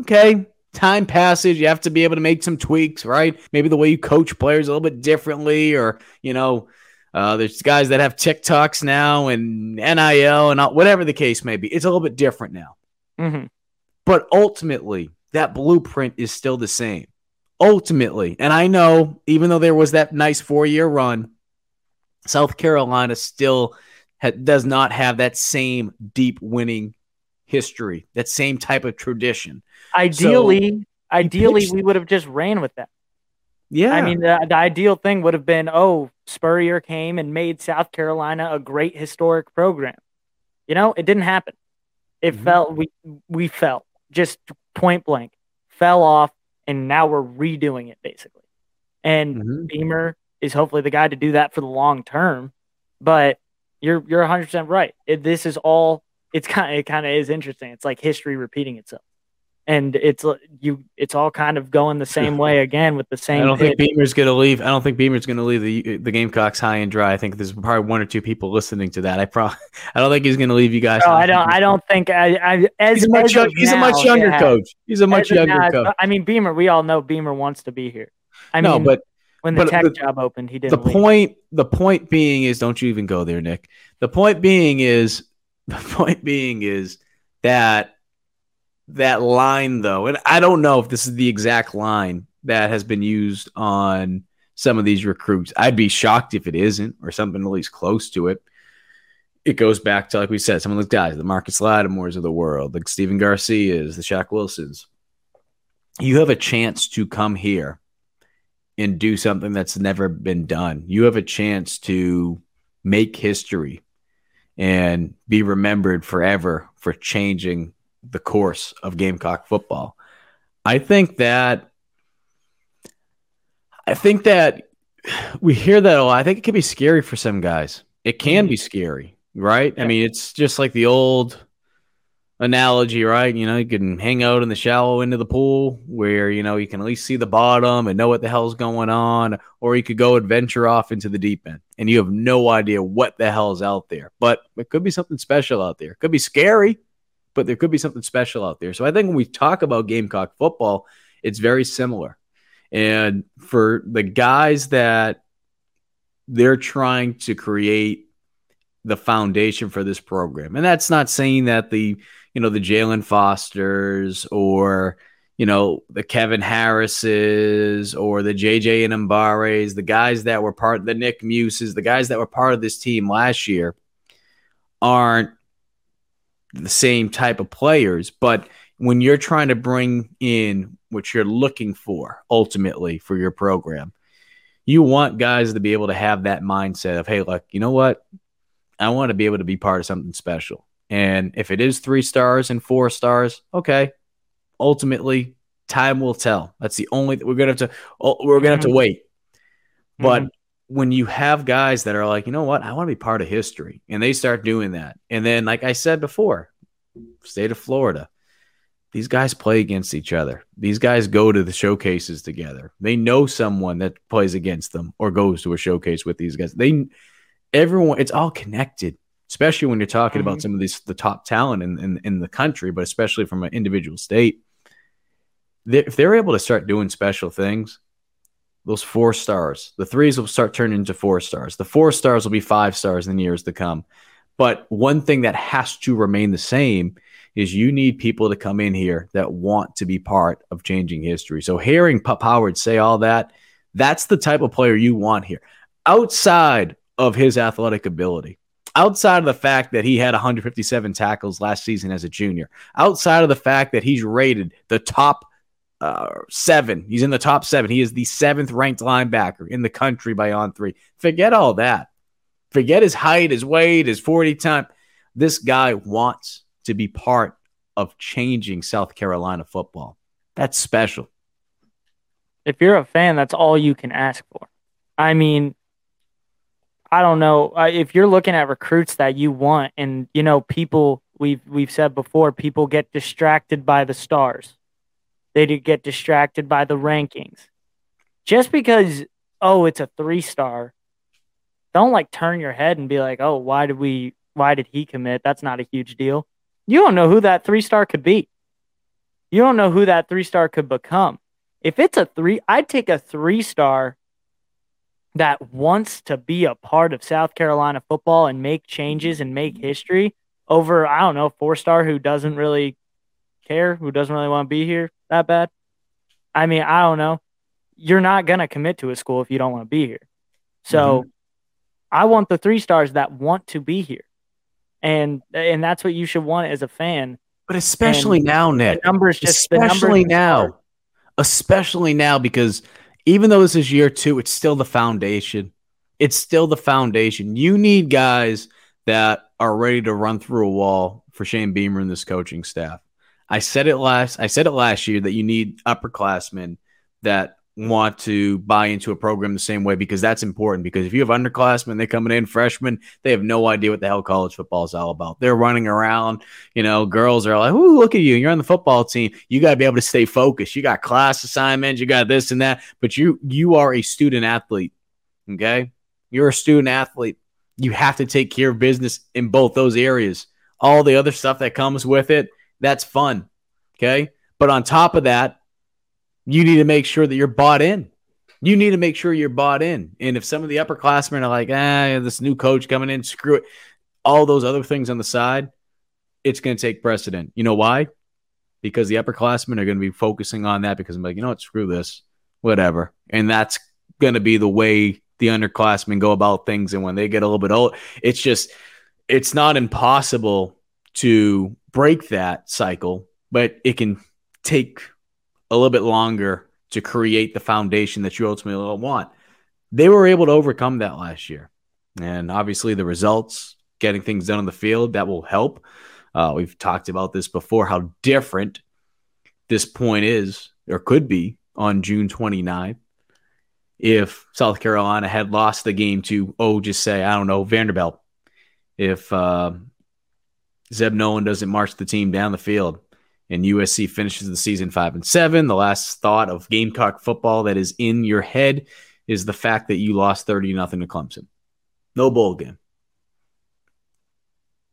Okay. Time passage, you have to be able to make some tweaks, right? Maybe the way you coach players a little bit differently, or you know, uh, there's guys that have TikToks now and NIL and all, whatever the case may be. It's a little bit different now. hmm But ultimately, that blueprint is still the same. Ultimately, and I know even though there was that nice four year run, South Carolina still ha- does not have that same deep winning history, that same type of tradition. Ideally, ideally, pitched- we would have just ran with that. Yeah, I mean, the, the ideal thing would have been, oh, Spurrier came and made South Carolina a great historic program. You know, it didn't happen. It Mhm. fell. We we fell just point blank, fell off, and now we're redoing it basically. And Mhm. Beamer is hopefully the guy to do that for the long term. But you're you're 100 percent right. It, this is all. It's kind of it kind of is interesting. It's like history repeating itself, and it's uh, you. It's all kind of going the same (laughs) way again with the same. I don't think. Beamer's going to leave. I don't think Beamer's going to leave the the Gamecocks high and dry. I think there's probably one or two people listening to that. I pro- (laughs) I don't think he's going to leave you guys. No, I don't. I don't think. I. I as He's a much, as young- of he's a much younger yeah. coach. He's a much As younger now, coach. I mean, Beamer. We all know Beamer wants to be here. I no, mean, but when the but tech the- job opened, he didn't. leave. point the point being is don't you even go there, Nick. The point being is (laughs) the point being is that that line though, and I don't know if this is the exact line that has been used on some of these recruits. I'd be shocked if it isn't, or something at least close to it. It goes back to like we said, some of those guys, the Marcus Lattimores of the world, like Stephen Garcia's, the Shaq Wilsons. You have a chance to come here and do something that's never been done. You have a chance to make history and be remembered forever for changing the course of Gamecock football. I think that I think that we hear that a lot. I think it can be scary for some guys. It can mm-hmm. be scary, right? I mean, it's just like the old analogy, right? You know, you can hang out in the shallow end of the pool where, you know, you can at least see the bottom and know what the hell's going on, or you could go adventure off into the deep end and you have no idea what the hell's out there. But it could be something special out there. It could be scary, but there could be something special out there. So I think when we talk about Gamecock football, it's very similar. And for the guys that they're trying to create the foundation for this program, and that's not saying that the you know the Jaylan Fosters or you know the Kevin Harrises or the JJ Enagbares, the guys that were part, the Nick Muses, the guys that were part of this team last year, aren't the same type of players, but when you're trying to bring in what you're looking for ultimately for your program. You want guys to be able to have that mindset of, hey, look, you know what? I want to be able to be part of something special. And if it is three stars and four stars, okay. Ultimately, time will tell. That's the only we're gonna have to oh, we're gonna have to mm-hmm. wait. But mm-hmm. when you have guys that are like, you know what, I want to be part of history, and they start doing that, and then like I said before, state of Florida, these guys play against each other. These guys go to the showcases together. They know someone that plays against them or goes to a showcase with these guys. They everyone it's all connected, especially when you're talking mm-hmm. about some of these the top talent in, in, in the country, but especially from an individual state. They, if they're able to start doing special things, those four stars, the threes will start turning into four stars. The four stars will be five stars in the years to come. But one thing that has to remain the same is you need people to come in here that want to be part of changing history. So hearing Pup Howard say all that, that's the type of player you want here. Outside of his athletic ability, outside of the fact that he had 157 tackles last season as a junior, outside of the fact that he's rated the top uh, seven, he's in the top seven. He is the seventh ranked linebacker in the country by On3. Forget all that. Forget his height, his weight, his 40 time. This guy wants to be part of changing South Carolina football. That's special. If you're a fan, that's all you can ask for. I mean, I don't know uh, if you're looking at recruits that you want, and you know, people we've we've said before, people get distracted by the stars. They get distracted by the rankings. Just because oh, it's a three star, don't like turn your head and be like, oh, why did we? Why did he commit? That's not a huge deal. You don't know who that three star could be. You don't know who that three star could become. If it's a three, I'd take a three star that wants to be a part of South Carolina football and make changes and make history over, I don't know, four star who doesn't really care, who doesn't really want to be here that bad. I mean, I don't know. You're not going to commit to a school if you don't want to be here. So mm-hmm. I want the three stars that want to be here and and that's what you should want as a fan. But especially and now, Nick. numbers just especially numbers now, especially now because even though this is year two, it's still the foundation. It's still the foundation. You need guys that are ready to run through a wall for Shane Beamer and this coaching staff. I said it last. I said it last year that you need upperclassmen that want to buy into a program the same way because that's important. Because if you have underclassmen, they're coming in freshmen, they have no idea what the hell college football is all about. They're running around, you know, girls are like, "Ooh, look at you! You're on the football team. You got to be able to stay focused. You got class assignments, you got this and that, but you you are a student athlete. Okay, you're a student athlete. You have to take care of business in both those areas. All the other stuff that comes with it, that's fun. Okay, but on top of that, you need to make sure that you're bought in. You need to make sure you're bought in. And if some of the upperclassmen are like, ah, this new coach coming in, screw it, all those other things on the side, it's going to take precedent. You know why? Because the upperclassmen are going to be focusing on that because I'm like, you know what, screw this, whatever. And that's going to be the way the underclassmen go about things. And when they get a little bit old, it's just, it's not impossible to break that cycle, but it can take a little bit longer to create the foundation that you ultimately want. They were able to overcome that last year. And obviously, the results, getting things done on the field, that will help. Uh, we've talked about this before how different this point is or could be on June 29th. If South Carolina had lost the game to, oh, just say, I don't know, Vanderbilt. If uh, Zeb Noland doesn't march the team down the field, and USC finishes the season five and seven. The last thought of Gamecock football that is in your head is the fact that you lost 30 nothing to Clemson. No bowl game.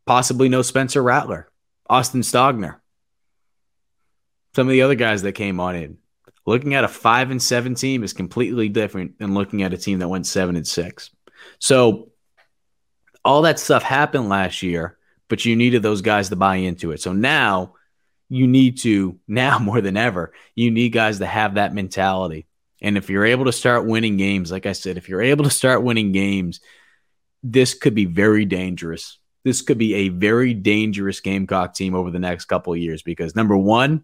Possibly no Spencer Rattler. Austin Stogner, some of the other guys that came on in. Looking at a five and seven team is completely different than looking at a team that went seven and six. So all that stuff happened last year, but you needed those guys to buy into it. So now you need to, now (laughs) more than ever, you need guys to have that mentality. And if you're able to start winning games, like I said, if you're able to start winning games, this could be very dangerous. This could be a very dangerous Gamecock team over the next couple years because number one,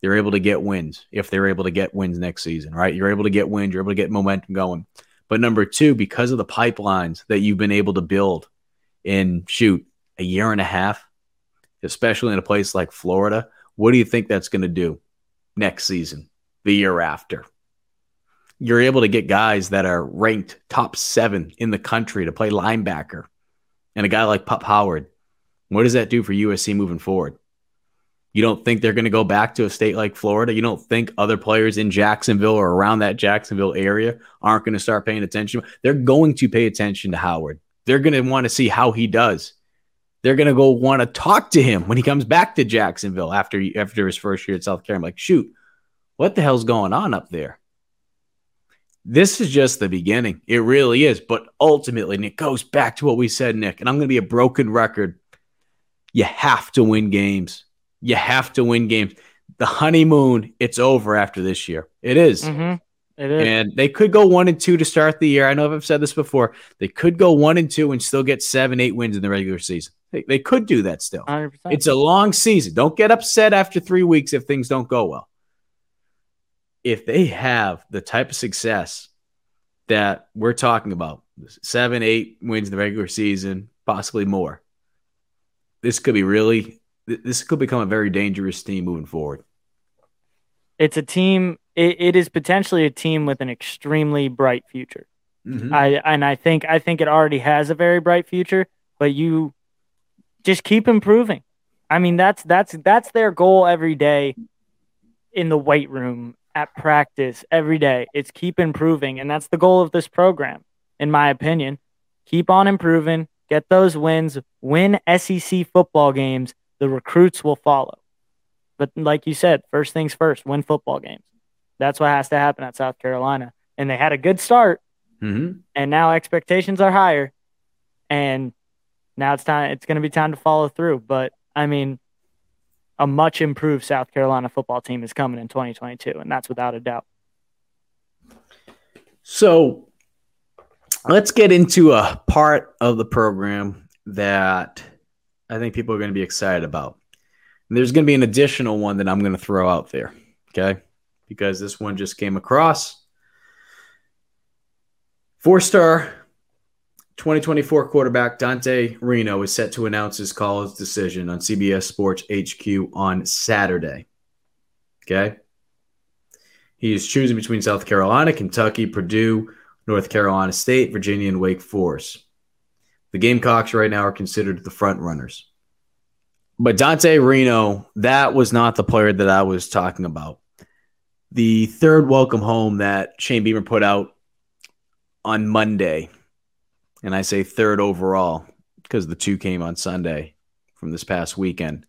they're able to get wins if they're able to get wins next season, right? You're able to get wins, you're able to get momentum going. But number two, because of the pipelines that you've been able to build in shoot a year and a half, especially in a place like Florida, what do you think that's going to do next season, the year after? You're able to get guys that are ranked top seven in the country to play linebacker, and a guy like Pup Howard. What does that do for USC moving forward? You don't think they're going to go back to a state like Florida? You don't think other players in Jacksonville or around that Jacksonville area aren't going to start paying attention? They're going to pay attention to Howard. They're going to want to see how he does. They're going to go want to talk to him when he comes back to Jacksonville after after his first year at South Carolina. I'm like, shoot, what the hell's going on up there? This is just the beginning. It really is. But ultimately, and it goes back to what we said, Nick, and I'm going to be a broken record. You have to win games you have to win games. The honeymoon, it's over after this year. It is. Mm-hmm. It is. And they could go one and two to start the year. I know I've said this before. They could go one and two and still get seven, eight wins in the regular season. They, they could do that still. 100%. It's a long season. Don't get upset after three weeks if things don't go well. If they have the type of success that we're talking about, seven, eight wins in the regular season, possibly more, this could be really this could become a very dangerous team moving forward. It's a team. It, it is potentially a team with an extremely bright future. Mm-hmm. I and I think I think it already has a very bright future. But you just keep improving. I mean, that's that's that's their goal every day in the weight room at practice every day. It's keep improving, and that's the goal of this program, in my opinion. Keep on improving, get those wins, win SEC football games, the recruits will follow. But like you said, first things first, win football games. That's what has to happen at South Carolina. And they had a good start, mm-hmm. and now expectations are higher. And now it's time. It's going to be time to follow through. But I mean, a much improved South Carolina football team is coming in 2022, and that's without a doubt. So let's get into a part of the program that I think people are going to be excited about. And there's going to be an additional one that I'm going to throw out there, okay? Because this one just came across. Four star 2024 quarterback Dante Reno is set to announce his college decision on CBS Sports HQ on Saturday. Okay. He is choosing between South Carolina, Kentucky, Purdue, North Carolina State, Virginia, and Wake Forest. The Gamecocks right now are considered the front runners. But Dante Reno, that was not the player that I was talking about. The third welcome home that Shane Beamer put out on Monday, and I say third overall because the two came on Sunday from this past weekend.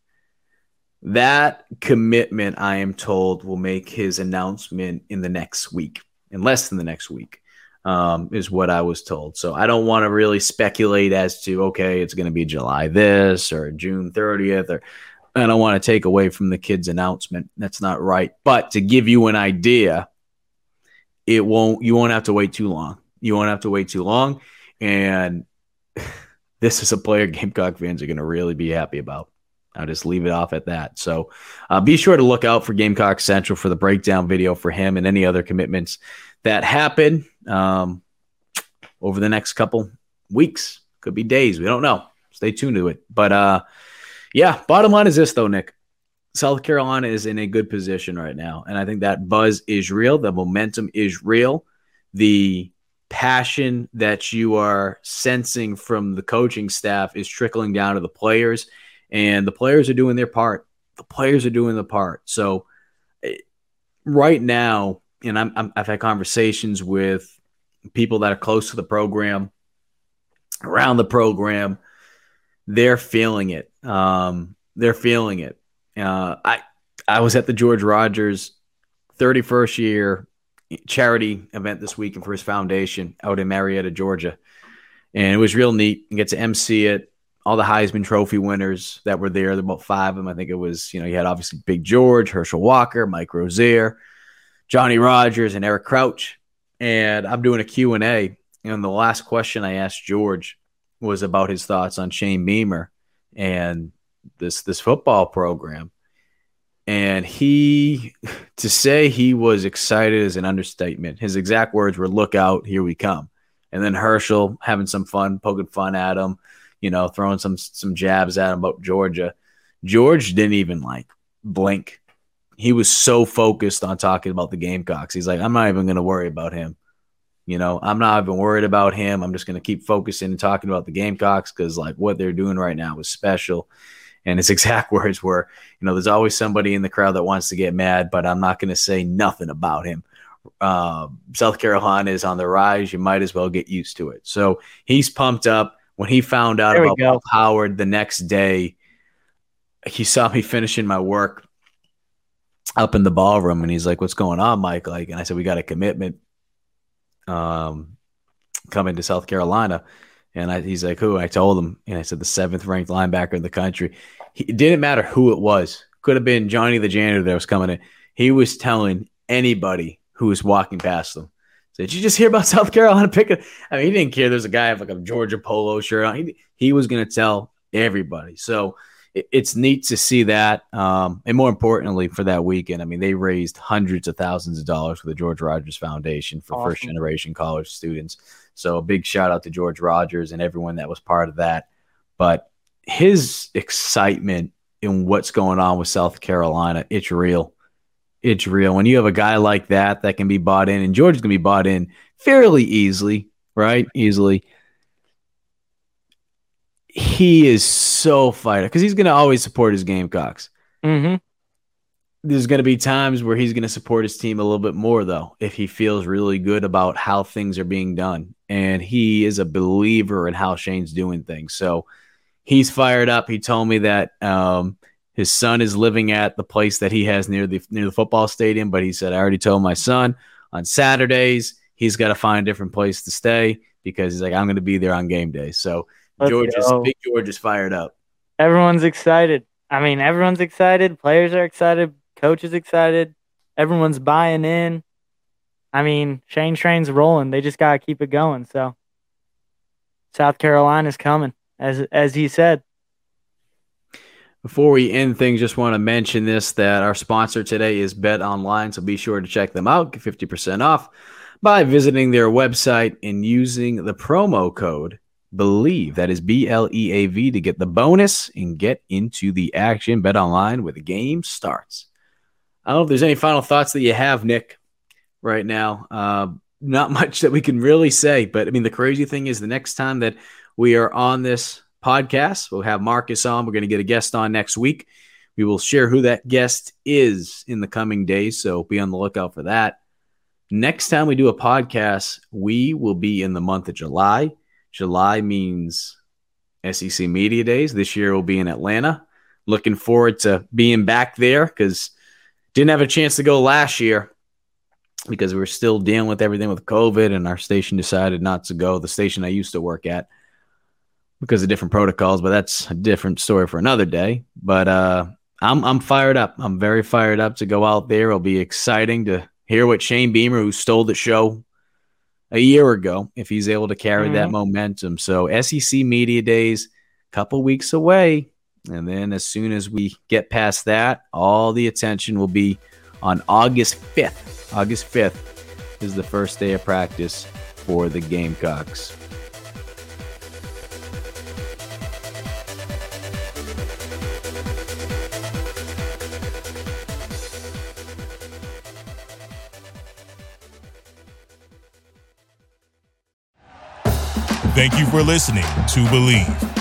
That commitment, I am told, will make his announcement in the next week, in less than the next week um, is what I was told. So I don't want to really speculate as to okay, it's going to be July this or June 30th, or I don't want to take away from the kid's announcement. That's not right. But to give you an idea, it won't. You won't have to wait too long. You won't have to wait too long, and (laughs) this is a player (laughs) Gamecock fans are going to really be happy about. I'll just leave it off at that. So uh, be sure to look out for Gamecock Central for the breakdown video for him and any other commitments that happen um, over the next couple weeks. Could be days. We don't know. Stay tuned to it. But uh, yeah, bottom line is this, though, Nick. South Carolina is in a good position right now. And I think that buzz is real. The momentum is real. The passion that you are sensing from the coaching staff is trickling down to the players, and the players are doing their part. The players are doing the part. So, eh, right now, and I'm, i have had conversations with people that are close to the program, around the program. They're feeling it. Um, they're feeling it. Uh, I I was at the George Rogers 31st year charity event this weekend for his foundation out in Marietta, Georgia, and it was real neat. You get to MC it. All the Heisman Trophy winners that were there, about five of them. I think it was, you know, you had obviously Big George, Herschel Walker, Mike Rozier, Johnny Rodgers, and Eric Crouch. And I'm doing a Q&A. And the last question I asked George was about his thoughts on Shane Beamer and this this football program. And he to say he was excited is an understatement. His exact words were look out, here we come. And then Herschel having some fun, poking fun at him, you know, throwing some some jabs at him about Georgia. George didn't even like blink. He was so focused on talking about the Gamecocks. He's like, I'm not even going to worry about him. You know, I'm not even worried about him. I'm just going to keep focusing and talking about the Gamecocks because, like, what they're doing right now is special. And his (laughs) exact words were, you know, there's always somebody in the crowd that wants to get mad, but I'm not going to say nothing about him. Uh, South Carolina is on the rise. You might as well get used to it. So he's pumped up. When he found out there about Howard the next day, he saw me finishing my work up in the ballroom, and he's like, "What's going on, Mike?" Like, and I said, "We got a commitment um, coming to South Carolina." And I, he's like, "Who?" I told him, and I said, "The seventh ranked linebacker in the country." He, it didn't matter who it was. Could have been Johnny the janitor that was coming in. He was telling anybody who was walking past them. So, Did you just hear about (laughs) South Carolina picking? I mean, he didn't care. There's a guy with like a Georgia polo shirt on. He, he was going to tell everybody. So it, it's neat to see that. Um, and more importantly, for that weekend, I mean, they raised hundreds of thousands of dollars for the George Rogers Foundation for awesome. first generation college students. So a big shout out to George Rogers and everyone that was part of that. But his excitement in what's going on with South Carolina, it's real it's real. When you have a guy like that that can be bought in, and George is going to be bought in fairly easily, right? Easily. He is so fired because he's going to always support his Gamecocks. Mm-hmm. There's going to be times where he's going to support his team a little bit more, though, if he feels really good about how things are being done. And he is a believer in how Shane's doing things. So he's fired up. He told me that um, his son is living at the place that he has near the near the football stadium, but he said, I already told my son on Saturdays he's got to find a different place to stay because he's like, I'm going to be there on game day. So Let's George is big. George is fired up. Everyone's excited. I mean, everyone's excited. Players are excited. Coaches excited. Everyone's buying in. I mean, Shane Train's rolling. They just got to keep it going. So South Carolina's coming, as as he said. Before we end things, just want to mention this that our sponsor today is Bet Online, so be sure to check them out. Get 50% off by visiting their website and using the promo code Bleav. that is B L E A V, to get the bonus and get into the action. Bet Online where the game starts. I don't know if there's any final thoughts that you have, Nick, right now. Uh, not (laughs) much that we can really say, but I mean, the crazy thing is the next time that we are on this podcast. We'll have Marcus on. We're going to get a guest on next week. We will share who that guest is in the coming days. So be on the lookout for that. Next time we do a podcast, we will be in the month of July. July means SEC Media Days. This year will be in Atlanta. Looking forward to being back there because didn't have a chance to go last year because we were still dealing with everything with COVID and our station decided not to go. The station I used to work at because of different protocols, but that's a different story for another day. But uh, I'm I'm fired up. I'm very fired up to go out there. It'll be exciting to hear what Shane Beamer, who stole the show a year ago, if he's able to carry mm-hmm. that momentum. So SEC Media Days, couple weeks away, and then as soon as we get past that, all the attention will be on August 5th. August 5th is the first day of practice for the Gamecocks. Thank you for listening to Bleav.